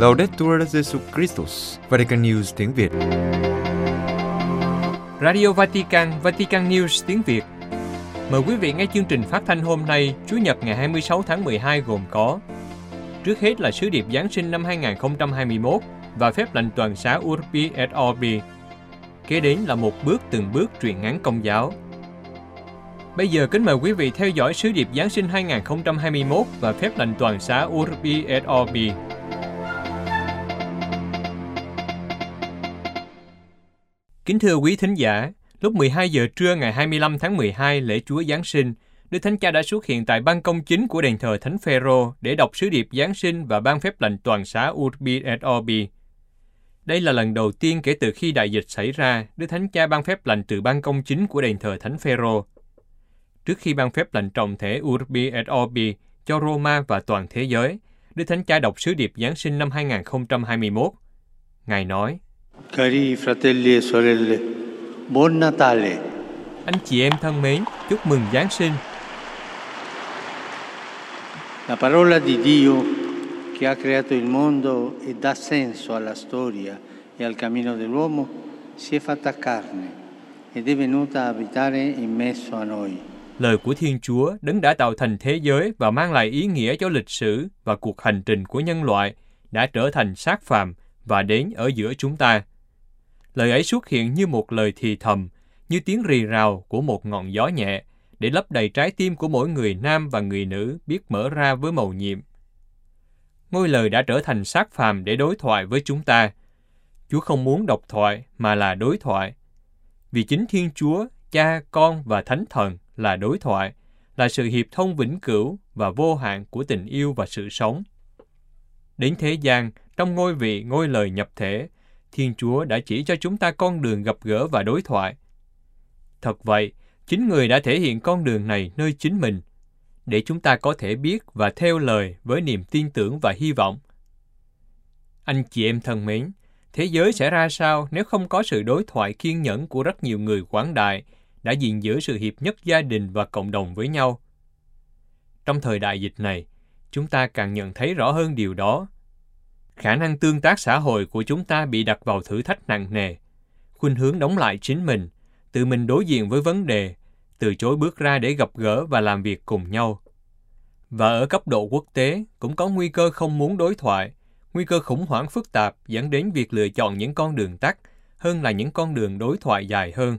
Laudetur Jesu Christus, Vatican News tiếng Việt. Radio Vatican, Vatican News tiếng Việt. Mời quý vị nghe chương trình phát thanh hôm nay, Chủ nhật ngày 26 tháng 12 gồm có Trước hết là sứ điệp Giáng sinh năm 2021 và phép lệnh toàn xá Urbi et Orbi. Kế đến là một bước từng bước truyền ngắn công giáo. Bây giờ kính mời quý vị theo dõi sứ điệp Giáng sinh 2021 và phép lệnh toàn xá Urbi et Orbi. Kính thưa quý thính giả, lúc 12 giờ trưa ngày 25 tháng 12 lễ Chúa Giáng sinh, Đức Thánh Cha đã xuất hiện tại ban công chính của đền thờ Thánh Phêrô để đọc sứ điệp Giáng sinh và ban phép lệnh toàn xã Urbi et Orbi. Đây là lần đầu tiên kể từ khi đại dịch xảy ra, Đức Thánh Cha ban phép lệnh từ ban công chính của đền thờ Thánh Phêrô. Trước khi ban phép lệnh trọng thể Urbi et Orbi cho Roma và toàn thế giới, Đức Thánh Cha đọc sứ điệp Giáng sinh năm 2021. Ngài nói, Cari fratelli e sorelle, buon Natale. Anh chị em thân mến, chúc mừng Giáng sinh. La parola di Dio che ha creato il mondo e dà senso alla storia e al cammino dell'uomo si è fatta carne ed è venuta a abitare in mezzo a noi. Lời của Thiên Chúa đấng đã tạo thành thế giới và mang lại ý nghĩa cho lịch sử và cuộc hành trình của nhân loại đã trở thành xác phàm và đến ở giữa chúng ta. Lời ấy xuất hiện như một lời thì thầm, như tiếng rì rào của một ngọn gió nhẹ, để lấp đầy trái tim của mỗi người nam và người nữ biết mở ra với mầu nhiệm. Ngôi lời đã trở thành xác phàm để đối thoại với chúng ta. Chúa không muốn độc thoại mà là đối thoại. Vì chính Thiên Chúa, Cha, Con và Thánh Thần là đối thoại, là sự hiệp thông vĩnh cửu và vô hạn của tình yêu và sự sống. Đến thế gian, trong ngôi vị ngôi lời nhập thể, Thiên Chúa đã chỉ cho chúng ta con đường gặp gỡ và đối thoại. Thật vậy, chính người đã thể hiện con đường này nơi chính mình, để chúng ta có thể biết và theo lời với niềm tin tưởng và hy vọng. Anh chị em thân mến, thế giới sẽ ra sao nếu không có sự đối thoại kiên nhẫn của rất nhiều người quảng đại đã gìn giữ sự hiệp nhất gia đình và cộng đồng với nhau? Trong thời đại dịch này, chúng ta càng nhận thấy rõ hơn điều đó. Khả năng tương tác xã hội của chúng ta bị đặt vào thử thách nặng nề, khuynh hướng đóng lại chính mình, tự mình đối diện với vấn đề, từ chối bước ra để gặp gỡ và làm việc cùng nhau. Và ở cấp độ quốc tế cũng có nguy cơ không muốn đối thoại, nguy cơ khủng hoảng phức tạp dẫn đến việc lựa chọn những con đường tắt hơn là những con đường đối thoại dài hơn.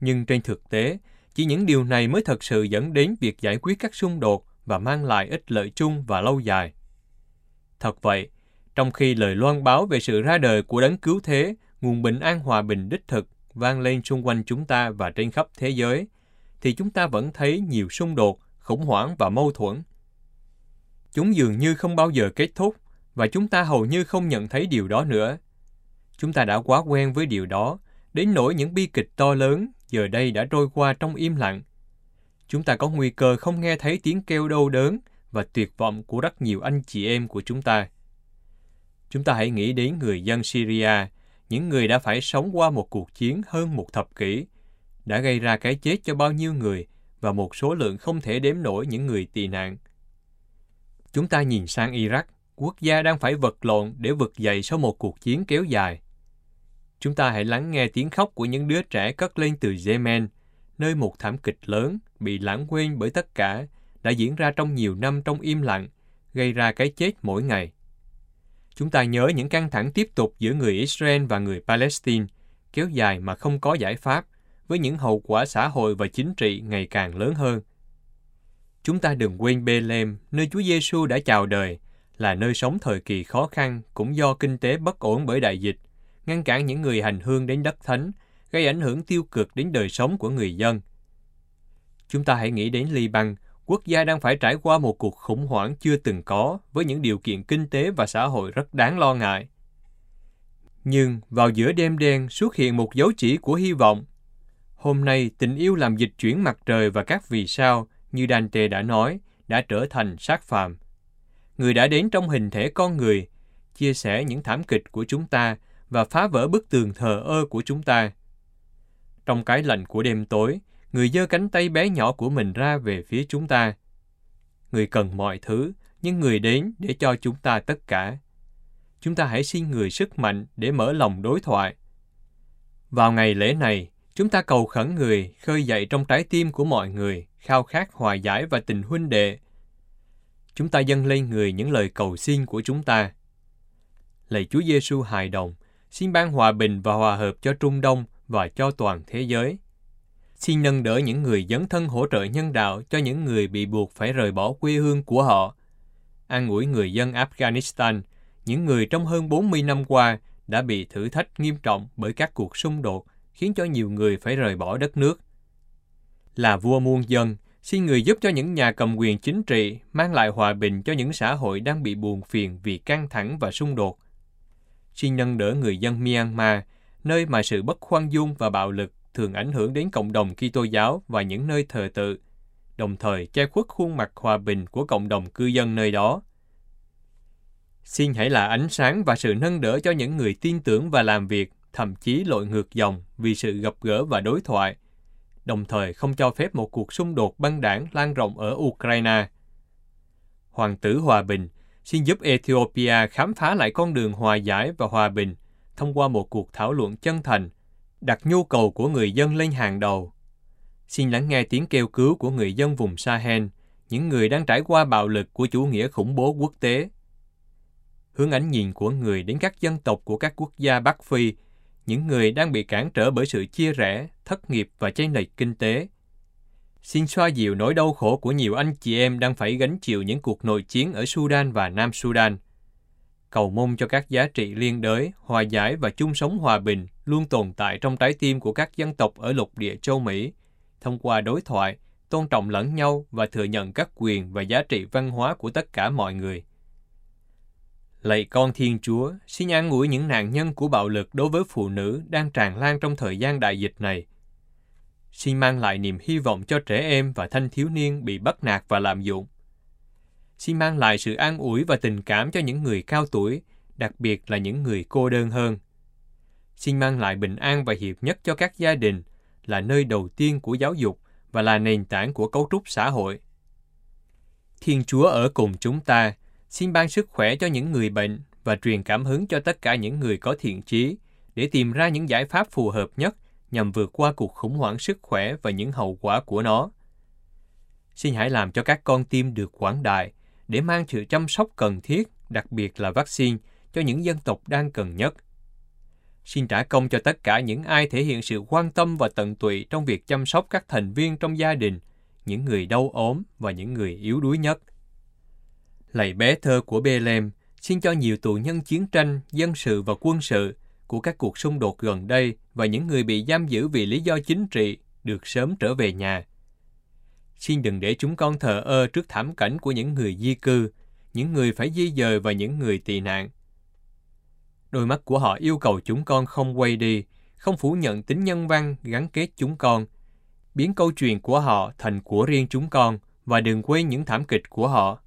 Nhưng trên thực tế, chỉ những điều này mới thật sự dẫn đến việc giải quyết các xung đột và mang lại ích lợi chung và lâu dài. Thật vậy, trong khi lời loan báo về sự ra đời của đấng cứu thế, nguồn bình an hòa bình đích thực vang lên xung quanh chúng ta và trên khắp thế giới, thì chúng ta vẫn thấy nhiều xung đột, khủng hoảng và mâu thuẫn. Chúng dường như không bao giờ kết thúc, và chúng ta hầu như không nhận thấy điều đó nữa. Chúng ta đã quá quen với điều đó, đến nỗi những bi kịch to lớn giờ đây đã trôi qua trong im lặng. Chúng ta có nguy cơ không nghe thấy tiếng kêu đau đớn và tuyệt vọng của rất nhiều anh chị em của chúng ta. Chúng ta hãy nghĩ đến người dân Syria, những người đã phải sống qua một cuộc chiến hơn một thập kỷ, đã gây ra cái chết cho bao nhiêu người và một số lượng không thể đếm nổi những người tị nạn. Chúng ta nhìn sang Iraq, quốc gia đang phải vật lộn để vực dậy sau một cuộc chiến kéo dài. Chúng ta hãy lắng nghe tiếng khóc của những đứa trẻ cất lên từ Yemen, nơi một thảm kịch lớn bị lãng quên bởi tất cả đã diễn ra trong nhiều năm trong im lặng, gây ra cái chết mỗi ngày. Chúng ta nhớ những căng thẳng tiếp tục giữa người Israel và người Palestine, kéo dài mà không có giải pháp, với những hậu quả xã hội và chính trị ngày càng lớn hơn. Chúng ta đừng quên Bethlehem, nơi Chúa Giêsu đã chào đời, là nơi sống thời kỳ khó khăn cũng do kinh tế bất ổn bởi đại dịch, ngăn cản những người hành hương đến đất thánh, gây ảnh hưởng tiêu cực đến đời sống của người dân. Chúng ta hãy nghĩ đến Liban, quốc gia đang phải trải qua một cuộc khủng hoảng chưa từng có với những điều kiện kinh tế và xã hội rất đáng lo ngại. Nhưng vào giữa đêm đen xuất hiện một dấu chỉ của hy vọng. Hôm nay tình yêu làm dịch chuyển mặt trời và các vì sao, như Dante đã nói, đã trở thành sát phàm. Người đã đến trong hình thể con người, chia sẻ những thảm kịch của chúng ta và phá vỡ bức tường thờ ơ của chúng ta. Trong cái lạnh của đêm tối, người giơ cánh tay bé nhỏ của mình ra về phía chúng ta. Người cần mọi thứ, nhưng người đến để cho chúng ta tất cả. chúng ta hãy xin người sức mạnh để mở lòng đối thoại. Vào ngày lễ này, chúng ta cầu khẩn người khơi dậy trong trái tim của mọi người khao khát hòa giải và tình huynh đệ. Chúng ta dâng lên người những lời cầu xin của chúng ta. Lạy Chúa Giêsu hài đồng, xin ban hòa bình và hòa hợp cho Trung Đông và cho toàn thế giới. Xin nâng đỡ những người dấn thân hỗ trợ nhân đạo cho những người bị buộc phải rời bỏ quê hương của họ. An ủi người dân Afghanistan, những người trong hơn 40 năm qua đã bị thử thách nghiêm trọng bởi các cuộc xung đột, khiến cho nhiều người phải rời bỏ đất nước. Là vua muôn dân, xin người giúp cho những nhà cầm quyền chính trị mang lại hòa bình cho những xã hội đang bị buồn phiền vì căng thẳng và xung đột. Xin nâng đỡ người dân Myanmar, nơi mà sự bất khoan dung và bạo lực thường ảnh hưởng đến cộng đồng Kitô giáo và những nơi thờ tự, đồng thời che khuất khuôn mặt hòa bình của cộng đồng cư dân nơi đó. Xin hãy là ánh sáng và sự nâng đỡ cho những người tin tưởng và làm việc, thậm chí lội ngược dòng vì sự gặp gỡ và đối thoại, đồng thời không cho phép một cuộc xung đột băng đảng lan rộng ở Ukraine. Hoàng tử Hòa Bình xin giúp Ethiopia khám phá lại con đường hòa giải và hòa bình thông qua một cuộc thảo luận chân thành, đặt nhu cầu của người dân lên hàng đầu. Xin lắng nghe tiếng kêu cứu của người dân vùng Sahel, những người đang trải qua bạo lực của chủ nghĩa khủng bố quốc tế. Hướng ánh nhìn của người đến các dân tộc của các quốc gia Bắc Phi, những người đang bị cản trở bởi sự chia rẽ, thất nghiệp và chênh lệch kinh tế. Xin xoa dịu nỗi đau khổ của nhiều anh chị em đang phải gánh chịu những cuộc nội chiến ở Sudan và Nam Sudan – cầu mong cho các giá trị liên đới, hòa giải và chung sống hòa bình luôn tồn tại trong trái tim của các dân tộc ở lục địa châu Mỹ, thông qua đối thoại, tôn trọng lẫn nhau và thừa nhận các quyền và giá trị văn hóa của tất cả mọi người. Lạy con Thiên Chúa, xin an ủi những nạn nhân của bạo lực đối với phụ nữ đang tràn lan trong thời gian đại dịch này. Xin mang lại niềm hy vọng cho trẻ em và thanh thiếu niên bị bắt nạt và lạm dụng xin mang lại sự an ủi và tình cảm cho những người cao tuổi, đặc biệt là những người cô đơn hơn. Xin mang lại bình an và hiệp nhất cho các gia đình, là nơi đầu tiên của giáo dục và là nền tảng của cấu trúc xã hội. Thiên Chúa ở cùng chúng ta, xin ban sức khỏe cho những người bệnh và truyền cảm hứng cho tất cả những người có thiện chí để tìm ra những giải pháp phù hợp nhất nhằm vượt qua cuộc khủng hoảng sức khỏe và những hậu quả của nó. Xin hãy làm cho các con tim được quảng đại để mang sự chăm sóc cần thiết, đặc biệt là vaccine, cho những dân tộc đang cần nhất. Xin trả công cho tất cả những ai thể hiện sự quan tâm và tận tụy trong việc chăm sóc các thành viên trong gia đình, những người đau ốm và những người yếu đuối nhất. Lạy bé thơ của Bethlehem, xin cho nhiều tù nhân chiến tranh, dân sự và quân sự của các cuộc xung đột gần đây và những người bị giam giữ vì lý do chính trị được sớm trở về nhà. Xin đừng để chúng con thờ ơ trước thảm cảnh của những người di cư, những người phải di dời và những người tị nạn. Đôi mắt của họ yêu cầu chúng con không quay đi, không phủ nhận tính nhân văn gắn kết chúng con, biến câu chuyện của họ thành của riêng chúng con và đừng quên những thảm kịch của họ.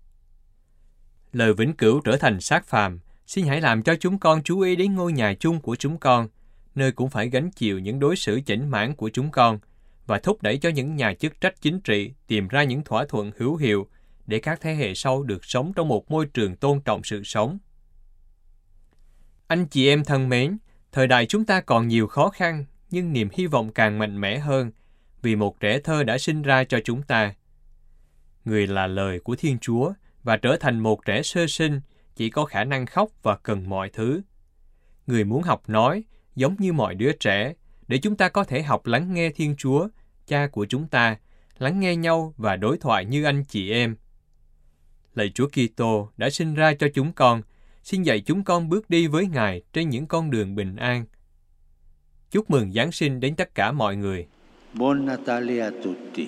Lời vĩnh cửu trở thành sát phàm, xin hãy làm cho chúng con chú ý đến ngôi nhà chung của chúng con, nơi cũng phải gánh chịu những đối xử chỉnh mãn của chúng con – và thúc đẩy cho những nhà chức trách chính trị tìm ra những thỏa thuận hữu hiệu để các thế hệ sau được sống trong một môi trường tôn trọng sự sống. Anh chị em thân mến, thời đại chúng ta còn nhiều khó khăn, nhưng niềm hy vọng càng mạnh mẽ hơn vì một trẻ thơ đã sinh ra cho chúng ta. Người là lời của Thiên Chúa và trở thành một trẻ sơ sinh chỉ có khả năng khóc và cần mọi thứ. Người muốn học nói giống như mọi đứa trẻ để chúng ta có thể học lắng nghe Thiên Chúa, Cha của chúng ta, lắng nghe nhau và đối thoại như anh chị em. Lạy Chúa Kitô đã sinh ra cho chúng con, xin dạy chúng con bước đi với Ngài trên những con đường bình an. Chúc mừng Giáng sinh đến tất cả mọi người. Buon Natale a tutti.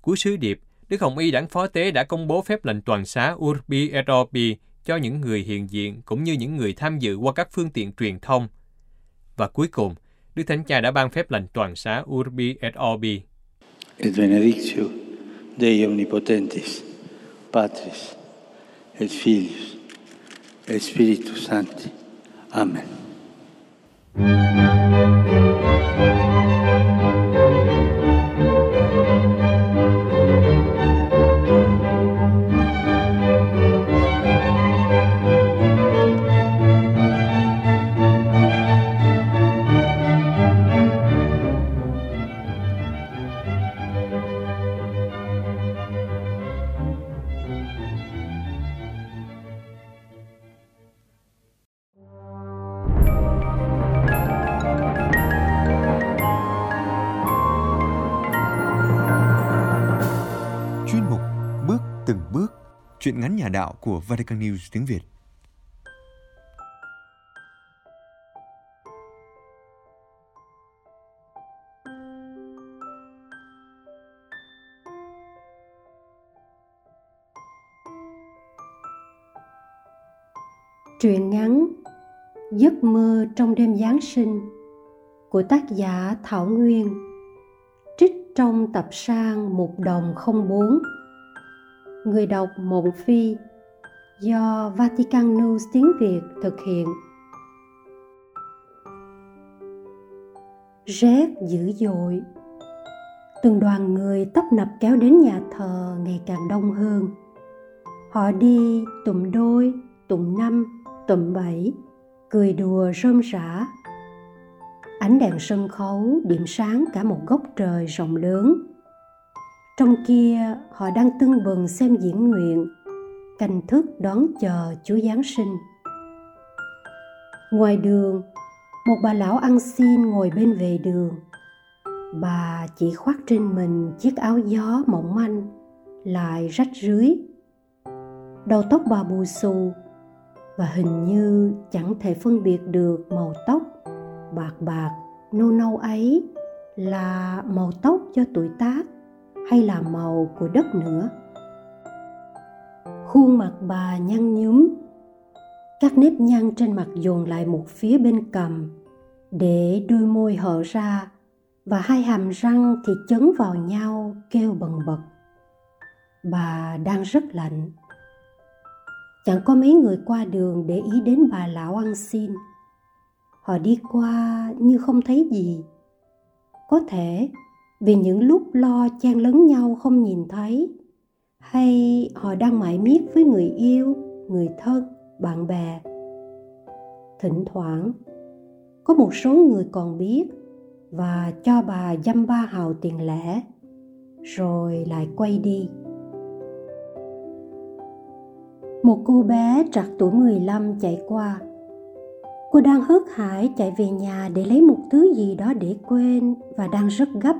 Cuối sứ điệp Đức Hồng Y Đảng Phó Tế đã công bố phép lệnh toàn xá Urbi et Orbi cho những người hiện diện cũng như những người tham dự qua các phương tiện truyền thông. Và cuối cùng, Đức Thánh Cha đã ban phép lệnh toàn xá Urbi et Orbi. Et benedictio Dei omnipotentis, Patris, et Filius, et Spiritus Sancti. Amen. Của Vatican News tiếng Việt. Truyện ngắn Giấc mơ trong đêm Giáng sinh của tác giả Thảo Nguyên, trích trong tập sang một Đồng 04 Người đọc Mộng Phi do Vatican News tiếng Việt thực hiện. Rét dữ dội. Từng đoàn người tấp nập kéo đến nhà thờ ngày càng đông hơn. Họ đi tụm đôi, tụm năm, tụm bảy cười đùa rơm rã. Ánh đèn sân khấu điểm sáng cả một góc trời rộng lớn. Trong kia họ đang tưng bừng xem diễn nguyện canh thức đón chờ chúa giáng sinh. Ngoài đường, một bà lão ăn xin ngồi bên vệ đường. Bà chỉ khoác trên mình chiếc áo gió mỏng manh, lại rách rưới. Đầu tóc bà bù xù và hình như chẳng thể phân biệt được màu tóc bạc bạc, nâu nâu ấy là màu tóc cho tuổi tác hay là màu của đất nữa khuôn mặt bà nhăn nhúm. Các nếp nhăn trên mặt dồn lại một phía bên cầm để đôi môi hở ra và hai hàm răng thì chấn vào nhau kêu bần bật. Bà đang rất lạnh. Chẳng có mấy người qua đường để ý đến bà lão ăn xin. Họ đi qua như không thấy gì. Có thể vì những lúc lo chen lấn nhau không nhìn thấy hay họ đang mãi miết với người yêu, người thân, bạn bè thỉnh thoảng, có một số người còn biết và cho bà dăm ba hào tiền lẻ, rồi lại quay đi một cô bé trạc tuổi 15 chạy qua. Cô đang hớt hải chạy về nhà để lấy một thứ gì đó để quên và đang rất gấp.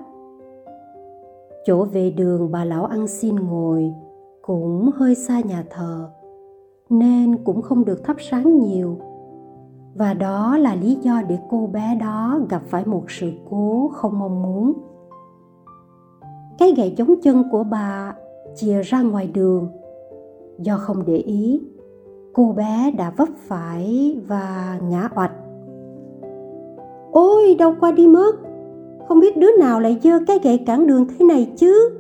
Chỗ về đường bà lão ăn xin ngồi cũng hơi xa nhà thờ, nên cũng không được thắp sáng nhiều. Và đó là lý do để cô bé đó gặp phải một sự cố không mong muốn. Cái gậy chống chân của bà chìa ra ngoài đường. Do không để ý, cô bé đã vấp phải và ngã oạch. Ôi, đâu qua đi mất? Không biết đứa nào lại dơ cái gậy cản đường thế này chứ?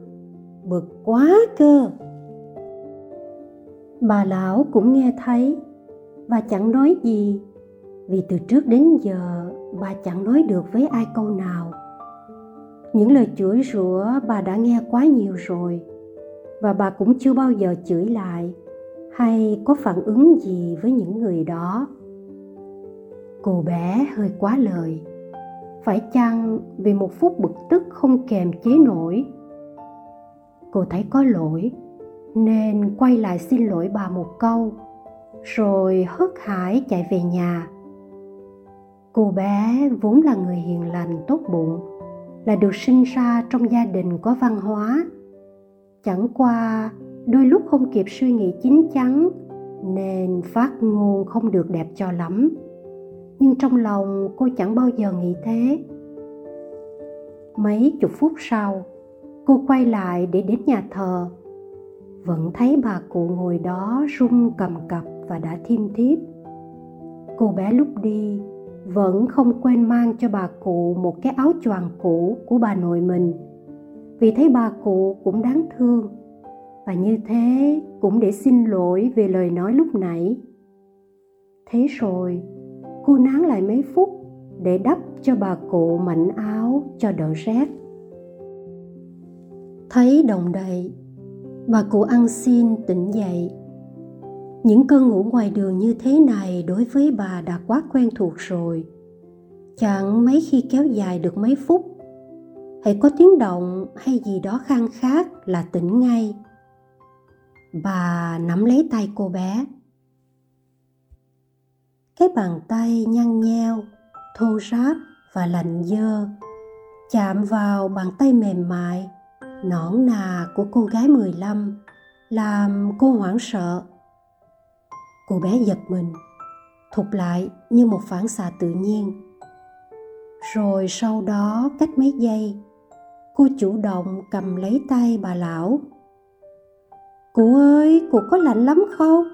Bực quá cơ. Bà lão cũng nghe thấy, và chẳng nói gì, vì từ trước đến giờ bà chẳng nói được với ai câu nào. Những lời chửi rủa bà đã nghe quá nhiều rồi, và bà cũng chưa bao giờ chửi lại hay có phản ứng gì với những người đó. Cô bé hơi quá lời phải chăng vì một phút bực tức không kềm chế nổi? Cô thấy có lỗi, nên quay lại xin lỗi bà một câu, rồi hớt hải chạy về nhà. Cô bé vốn là người hiền lành tốt bụng, là được sinh ra trong gia đình có văn hóa. Chẳng qua, đôi lúc không kịp suy nghĩ chín chắn, nên phát ngôn không được đẹp cho lắm nhưng trong lòng cô chẳng bao giờ nghĩ thế. Mấy chục phút sau, cô quay lại để đến nhà thờ. Vẫn thấy bà cụ ngồi đó run cầm cập và đã thiêm thiếp. Cô bé lúc đi vẫn không quên mang cho bà cụ một cái áo choàng cũ của bà nội mình. Vì thấy bà cụ cũng đáng thương, và như thế cũng để xin lỗi về lời nói lúc nãy. Thế rồi cô nán lại mấy phút để đắp cho bà cụ mảnh áo cho đỡ rét. Thấy đồng đầy, bà cụ ăn xin tỉnh dậy. Những cơn ngủ ngoài đường như thế này đối với bà đã quá quen thuộc rồi. Chẳng mấy khi kéo dài được mấy phút, hãy có tiếng động hay gì đó khang khác là tỉnh ngay. Bà nắm lấy tay cô bé cái bàn tay nhăn nheo, thô ráp và lạnh dơ. Chạm vào bàn tay mềm mại, nõn nà của cô gái 15 làm cô hoảng sợ. Cô bé giật mình, thụt lại như một phản xạ tự nhiên. Rồi sau đó cách mấy giây, cô chủ động cầm lấy tay bà lão. Cụ ơi, cụ có lạnh lắm không?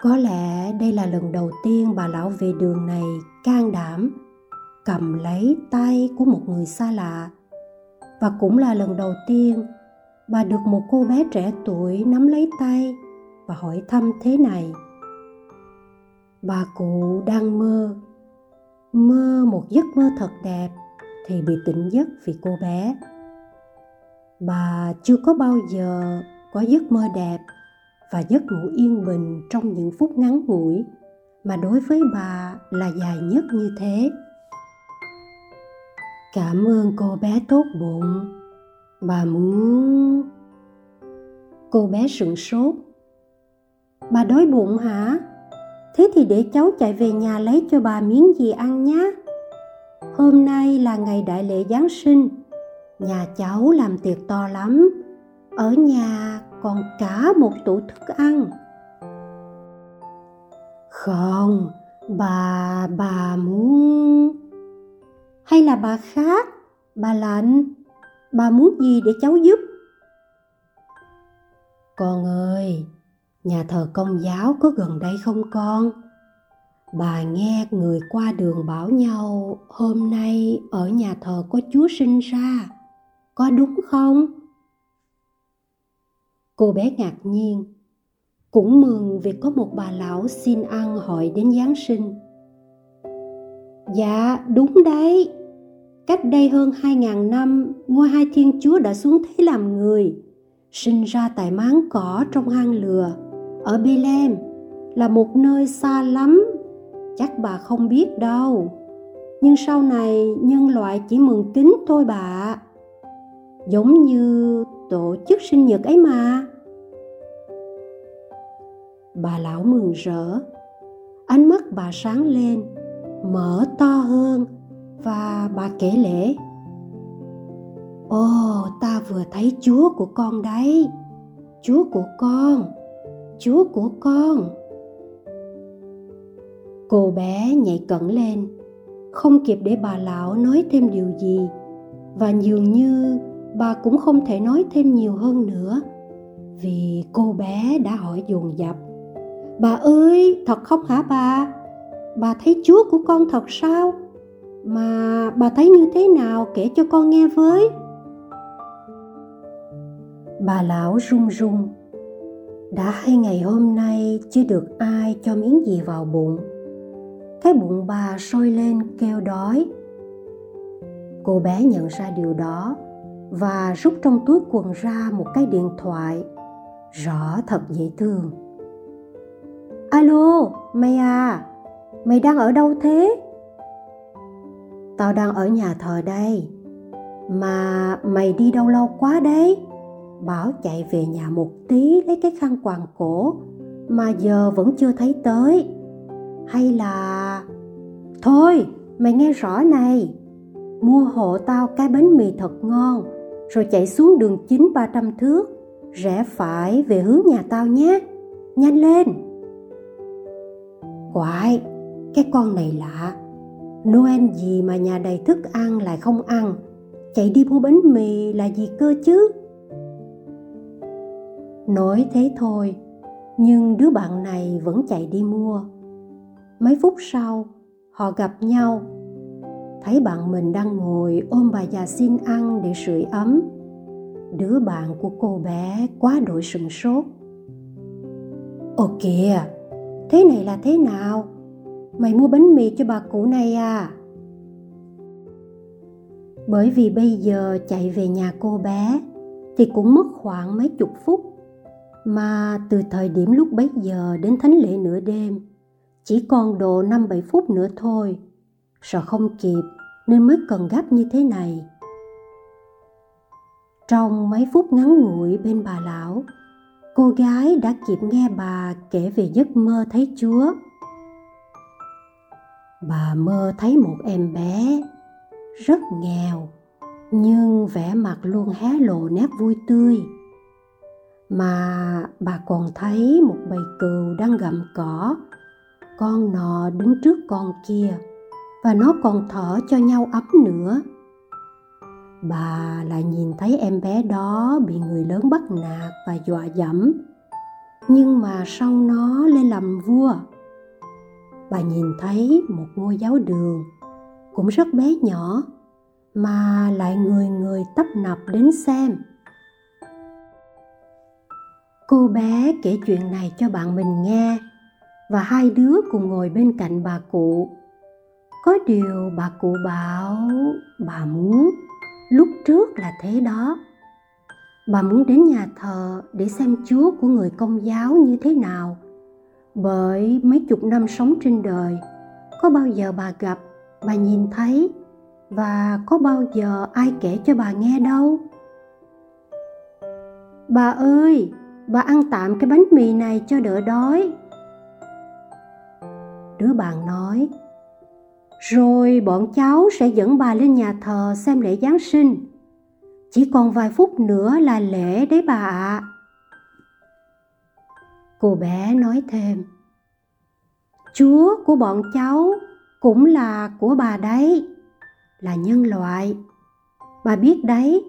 Có lẽ đây là lần đầu tiên bà lão về đường này can đảm cầm lấy tay của một người xa lạ. Và cũng là lần đầu tiên bà được một cô bé trẻ tuổi nắm lấy tay và hỏi thăm thế này. Bà cụ đang mơ mơ một giấc mơ thật đẹp thì bị tỉnh giấc vì cô bé. Bà chưa có bao giờ có giấc mơ đẹp và giấc ngủ yên bình trong những phút ngắn ngủi. Mà đối với bà là dài nhất như thế. Cảm ơn cô bé tốt bụng. Bà muốn cô bé sửng sốt. Bà đói bụng hả? Thế thì để cháu chạy về nhà lấy cho bà miếng gì ăn nhé hôm nay là ngày đại lễ giáng sinh. Nhà cháu làm tiệc to lắm. Ở nhà còn cả một tủ thức ăn. Không, bà bà muốn. Hay là bà khác? Bà lạnh. Bà muốn gì để cháu giúp? Con ơi, nhà thờ công giáo có gần đây không con? Bà nghe người qua đường bảo nhau, hôm nay ở nhà thờ có chúa sinh ra, có đúng không? Cô bé ngạc nhiên. Cũng mừng vì có một bà lão xin ăn hỏi đến giáng sinh. Dạ đúng đấy. Cách đây hơn hai ngàn năm, ngôi hai thiên chúa đã xuống thế làm người, sinh ra tại máng cỏ trong hang lừa ở Bethlehem, là một nơi xa lắm. Chắc bà không biết đâu. Nhưng sau này, nhân loại chỉ mừng kính thôi bà. Giống như tổ chức sinh nhật ấy mà. Bà lão mừng rỡ. Ánh mắt bà sáng lên, mở to hơn và bà kể lễ. Ồ, ta vừa thấy chúa của con đấy. Chúa của con, chúa của con. Cô bé nhảy cẩn lên, không kịp để bà lão nói thêm điều gì và dường như bà cũng không thể nói thêm nhiều hơn nữa. Vì cô bé đã hỏi dồn dập. Bà ơi, thật không hả bà? Bà thấy chúa của con thật sao? Mà bà thấy như thế nào kể cho con nghe với? Bà lão run run. Đã hai ngày hôm nay chưa được ai cho miếng gì vào bụng. Cái bụng bà sôi lên kêu đói. Cô bé nhận ra điều đó và rút trong túi quần ra một cái điện thoại, rõ thật dễ thương. Alo, mày à mày đang ở đâu thế? Tao đang ở nhà thờ đây, mà mày đi đâu lâu quá đấy? Bảo chạy về nhà một tí lấy cái khăn quàng cổ mà giờ vẫn chưa thấy tới. Hay là, thôi, mày nghe rõ này, mua hộ tao cái bánh mì thật ngon rồi chạy xuống đường chính 300 thước, rẽ phải về hướng nhà tao nhé. Nhanh lên. Quại cái con này lạ. Noel gì mà nhà đầy thức ăn lại không ăn? Chạy đi mua bánh mì là gì cơ chứ? Nói thế thôi, nhưng đứa bạn này vẫn chạy đi mua. Mấy phút sau, họ gặp nhau thấy bạn mình đang ngồi ôm bà già xin ăn để sưởi ấm. Đứa bạn của cô bé quá đổi sừng sốt. Ồ kìa, thế này là thế nào? Mày mua bánh mì cho bà cụ này à? Bởi vì bây giờ chạy về nhà cô bé thì cũng mất khoảng mấy chục phút. Mà từ thời điểm lúc bấy giờ đến thánh lễ nửa đêm, chỉ còn độ 5-7 phút nữa thôi. Sợ không kịp nên mới cần gấp như thế này. Trong mấy phút ngắn ngủi bên bà lão, cô gái đã kịp nghe bà kể về giấc mơ thấy Chúa. Bà mơ thấy một em bé rất nghèo nhưng vẻ mặt luôn hé lộ nét vui tươi mà bà còn thấy một bầy cừu đang gặm cỏ con nọ đứng trước con kia và nó còn thở cho nhau ấm nữa. Bà lại nhìn thấy em bé đó bị người lớn bắt nạt và dọa dẫm. Nhưng mà sau nó lên làm vua, bà nhìn thấy một ngôi giáo đường cũng rất bé nhỏ mà lại người người tấp nập đến xem. Cô bé kể chuyện này cho bạn mình nghe và hai đứa cùng ngồi bên cạnh bà cụ có điều bà cụ bảo bà muốn lúc trước là thế đó. Bà muốn đến nhà thờ để xem chúa của người công giáo như thế nào. Bởi mấy chục năm sống trên đời, có bao giờ bà gặp, bà nhìn thấy và có bao giờ ai kể cho bà nghe đâu? Bà ơi, bà ăn tạm cái bánh mì này cho đỡ đói. Đứa bạn nói rồi bọn cháu sẽ dẫn bà lên nhà thờ xem lễ giáng sinh. Chỉ còn vài phút nữa là lễ đấy bà ạ. À. cô bé nói thêm, chúa của bọn cháu cũng là của bà đấy, là nhân loại. Bà biết đấy,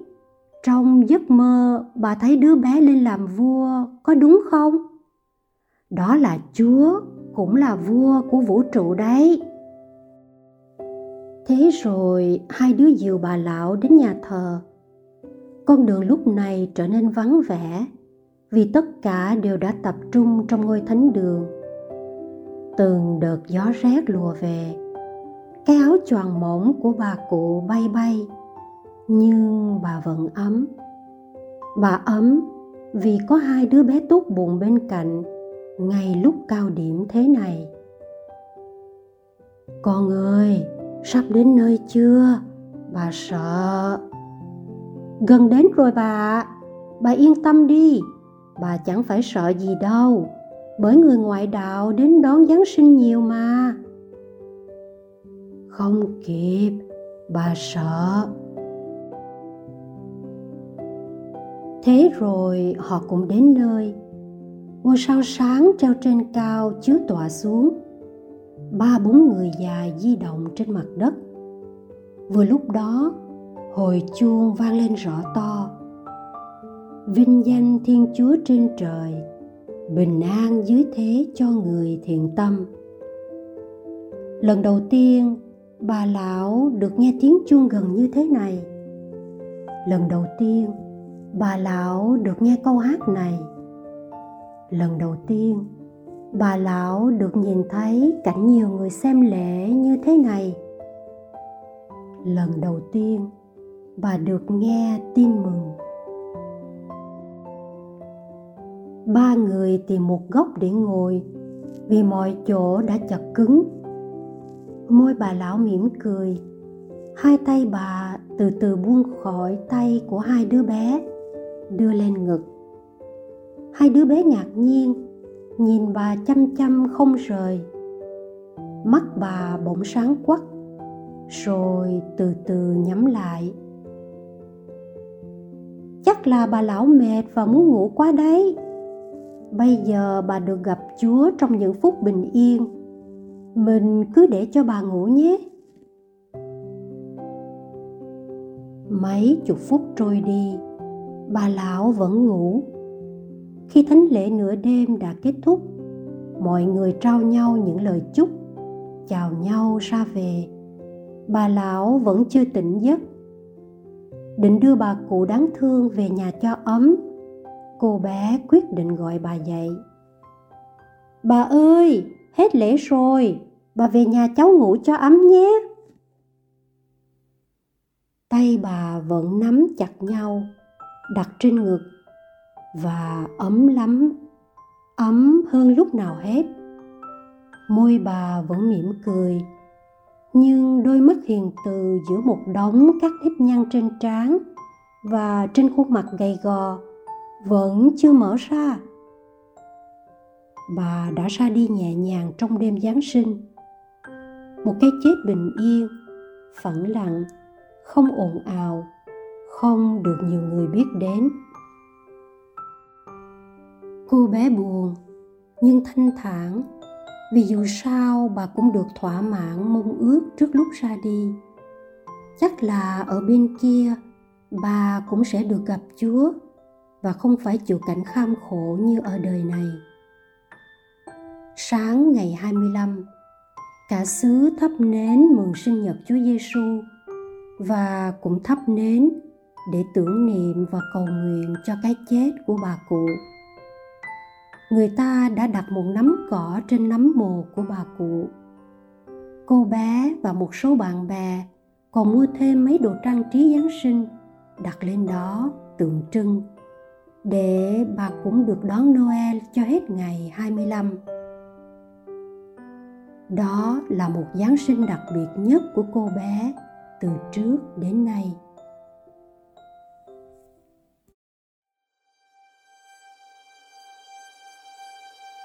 trong giấc mơ bà thấy đứa bé lên làm vua có đúng không? Đó là chúa cũng là vua của vũ trụ đấy thế rồi hai đứa dìu bà lão đến nhà thờ. Con đường lúc này trở nên vắng vẻ, vì tất cả đều đã tập trung trong ngôi thánh đường. Từng đợt gió rét lùa về, cái áo choàng mỏng của bà cụ bay bay, nhưng bà vẫn ấm. Bà ấm vì có hai đứa bé tốt bụng bên cạnh, ngay lúc cao điểm thế này. Con ơi sắp đến nơi chưa? Bà sợ. Gần đến rồi bà. Bà yên tâm đi. Bà chẳng phải sợ gì đâu. Bởi người ngoại đạo đến đón giáng sinh nhiều mà. Không kịp. Bà sợ. Thế rồi họ cũng đến nơi. Ngôi sao sáng treo trên cao chiếu tỏa xuống ba bốn người già di động trên mặt đất. Vừa lúc đó, hồi chuông vang lên rõ to. Vinh danh thiên chúa trên trời, bình an dưới thế cho người thiện tâm. Lần đầu tiên, bà lão được nghe tiếng chuông gần như thế này. Lần đầu tiên, bà lão được nghe câu hát này. Lần đầu tiên bà lão được nhìn thấy cảnh nhiều người xem lễ như thế này. Lần đầu tiên, bà được nghe tin mừng. Ba người tìm một góc để ngồi vì mọi chỗ đã chật cứng. Môi bà lão mỉm cười. Hai tay bà từ từ buông khỏi tay của hai đứa bé, đưa lên ngực. Hai đứa bé ngạc nhiên nhìn bà chăm chăm không rời. Mắt bà bỗng sáng quắc, rồi từ từ nhắm lại. Chắc là bà lão mệt và muốn ngủ quá đấy. Bây giờ bà được gặp chúa trong những phút bình yên. Mình cứ để cho bà ngủ nhé. Mấy chục phút trôi đi, bà lão vẫn ngủ khi thánh lễ nửa đêm đã kết thúc, mọi người trao nhau những lời chúc, chào nhau ra về. Bà lão vẫn chưa tỉnh giấc. Định đưa bà cụ đáng thương về nhà cho ấm, cô bé quyết định gọi bà dậy. Bà ơi, hết lễ rồi, bà về nhà cháu ngủ cho ấm nhé. Tay bà vẫn nắm chặt nhau, đặt trên ngực và ấm lắm, ấm hơn lúc nào hết. Môi bà vẫn mỉm cười, nhưng đôi mắt hiền từ giữa một đống các nếp nhăn trên trán và trên khuôn mặt gầy gò vẫn chưa mở ra. Bà đã ra đi nhẹ nhàng trong đêm giáng sinh. Một cái chết bình yên, phẳng lặng, không ồn ào, không được nhiều người biết đến cô bé buồn, nhưng thanh thản. Vì dù sao, bà cũng được thỏa mãn mong ước trước lúc ra đi. Chắc là ở bên kia, bà cũng sẽ được gặp chúa và không phải chịu cảnh kham khổ như ở đời này. Sáng ngày 25 cả xứ thắp nến mừng sinh nhật Chúa Giêsu và cũng thắp nến để tưởng niệm và cầu nguyện cho cái chết của bà cụ. Người ta đã đặt một nắm cỏ trên nấm mồ của bà cụ. Cô bé và một số bạn bè còn mua thêm mấy đồ trang trí Giáng sinh đặt lên đó tượng trưng để bà cũng được đón Noel cho hết ngày 25. Đó là một Giáng sinh đặc biệt nhất của cô bé từ trước đến nay.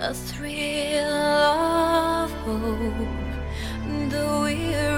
A thrill of hope, the weary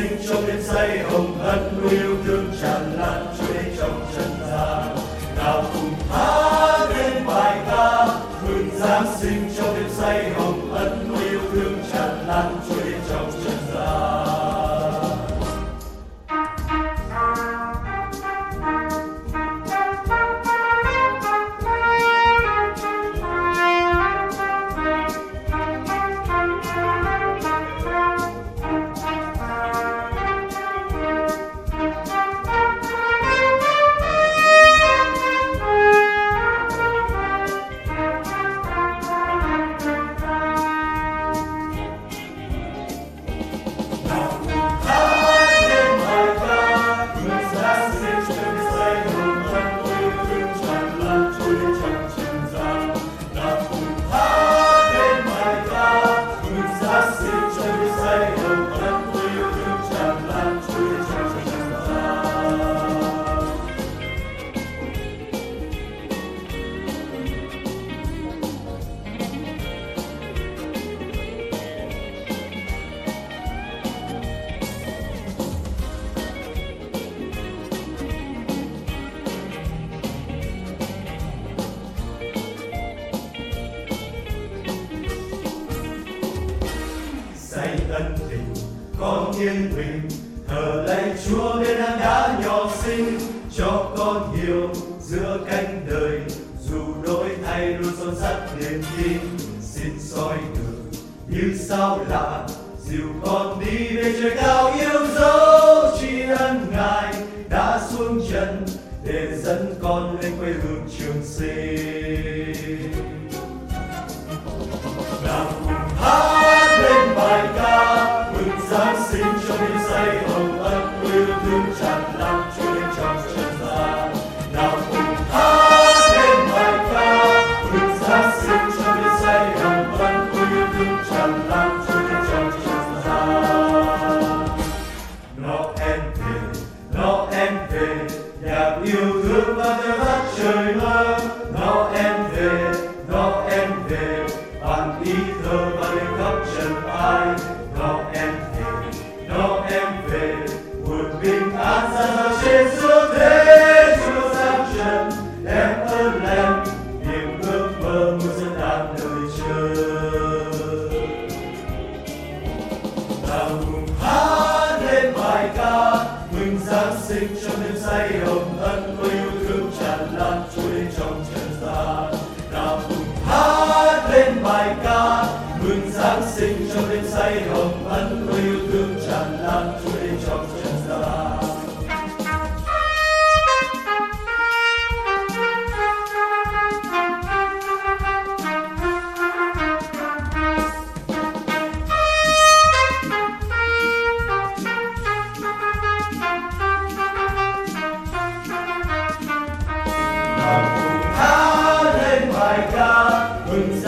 Sinh cho đêm say hồng ân yêu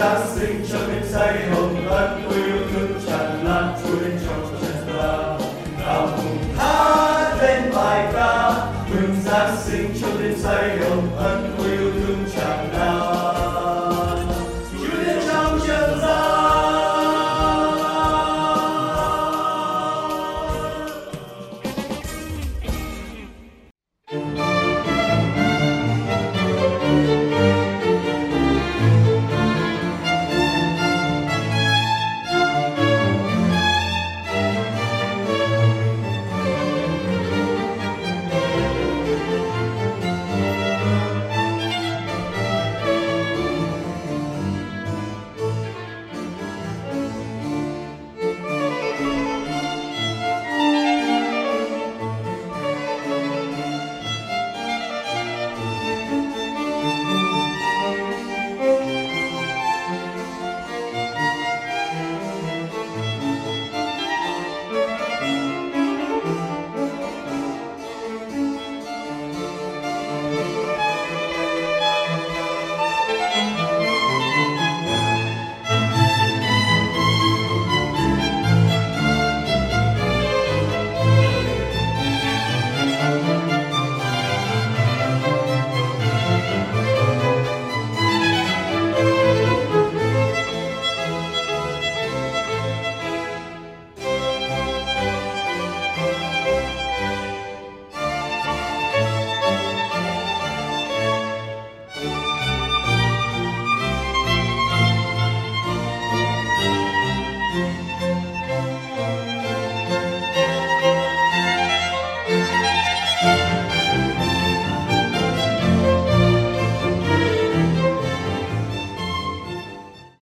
Giáng sinh cho biết say hồng ân tôi yêu thương tràn lan trôi lên trong chân ta. Nào cùng hát lên bài ca, mừng Giáng sinh cho biết say hồng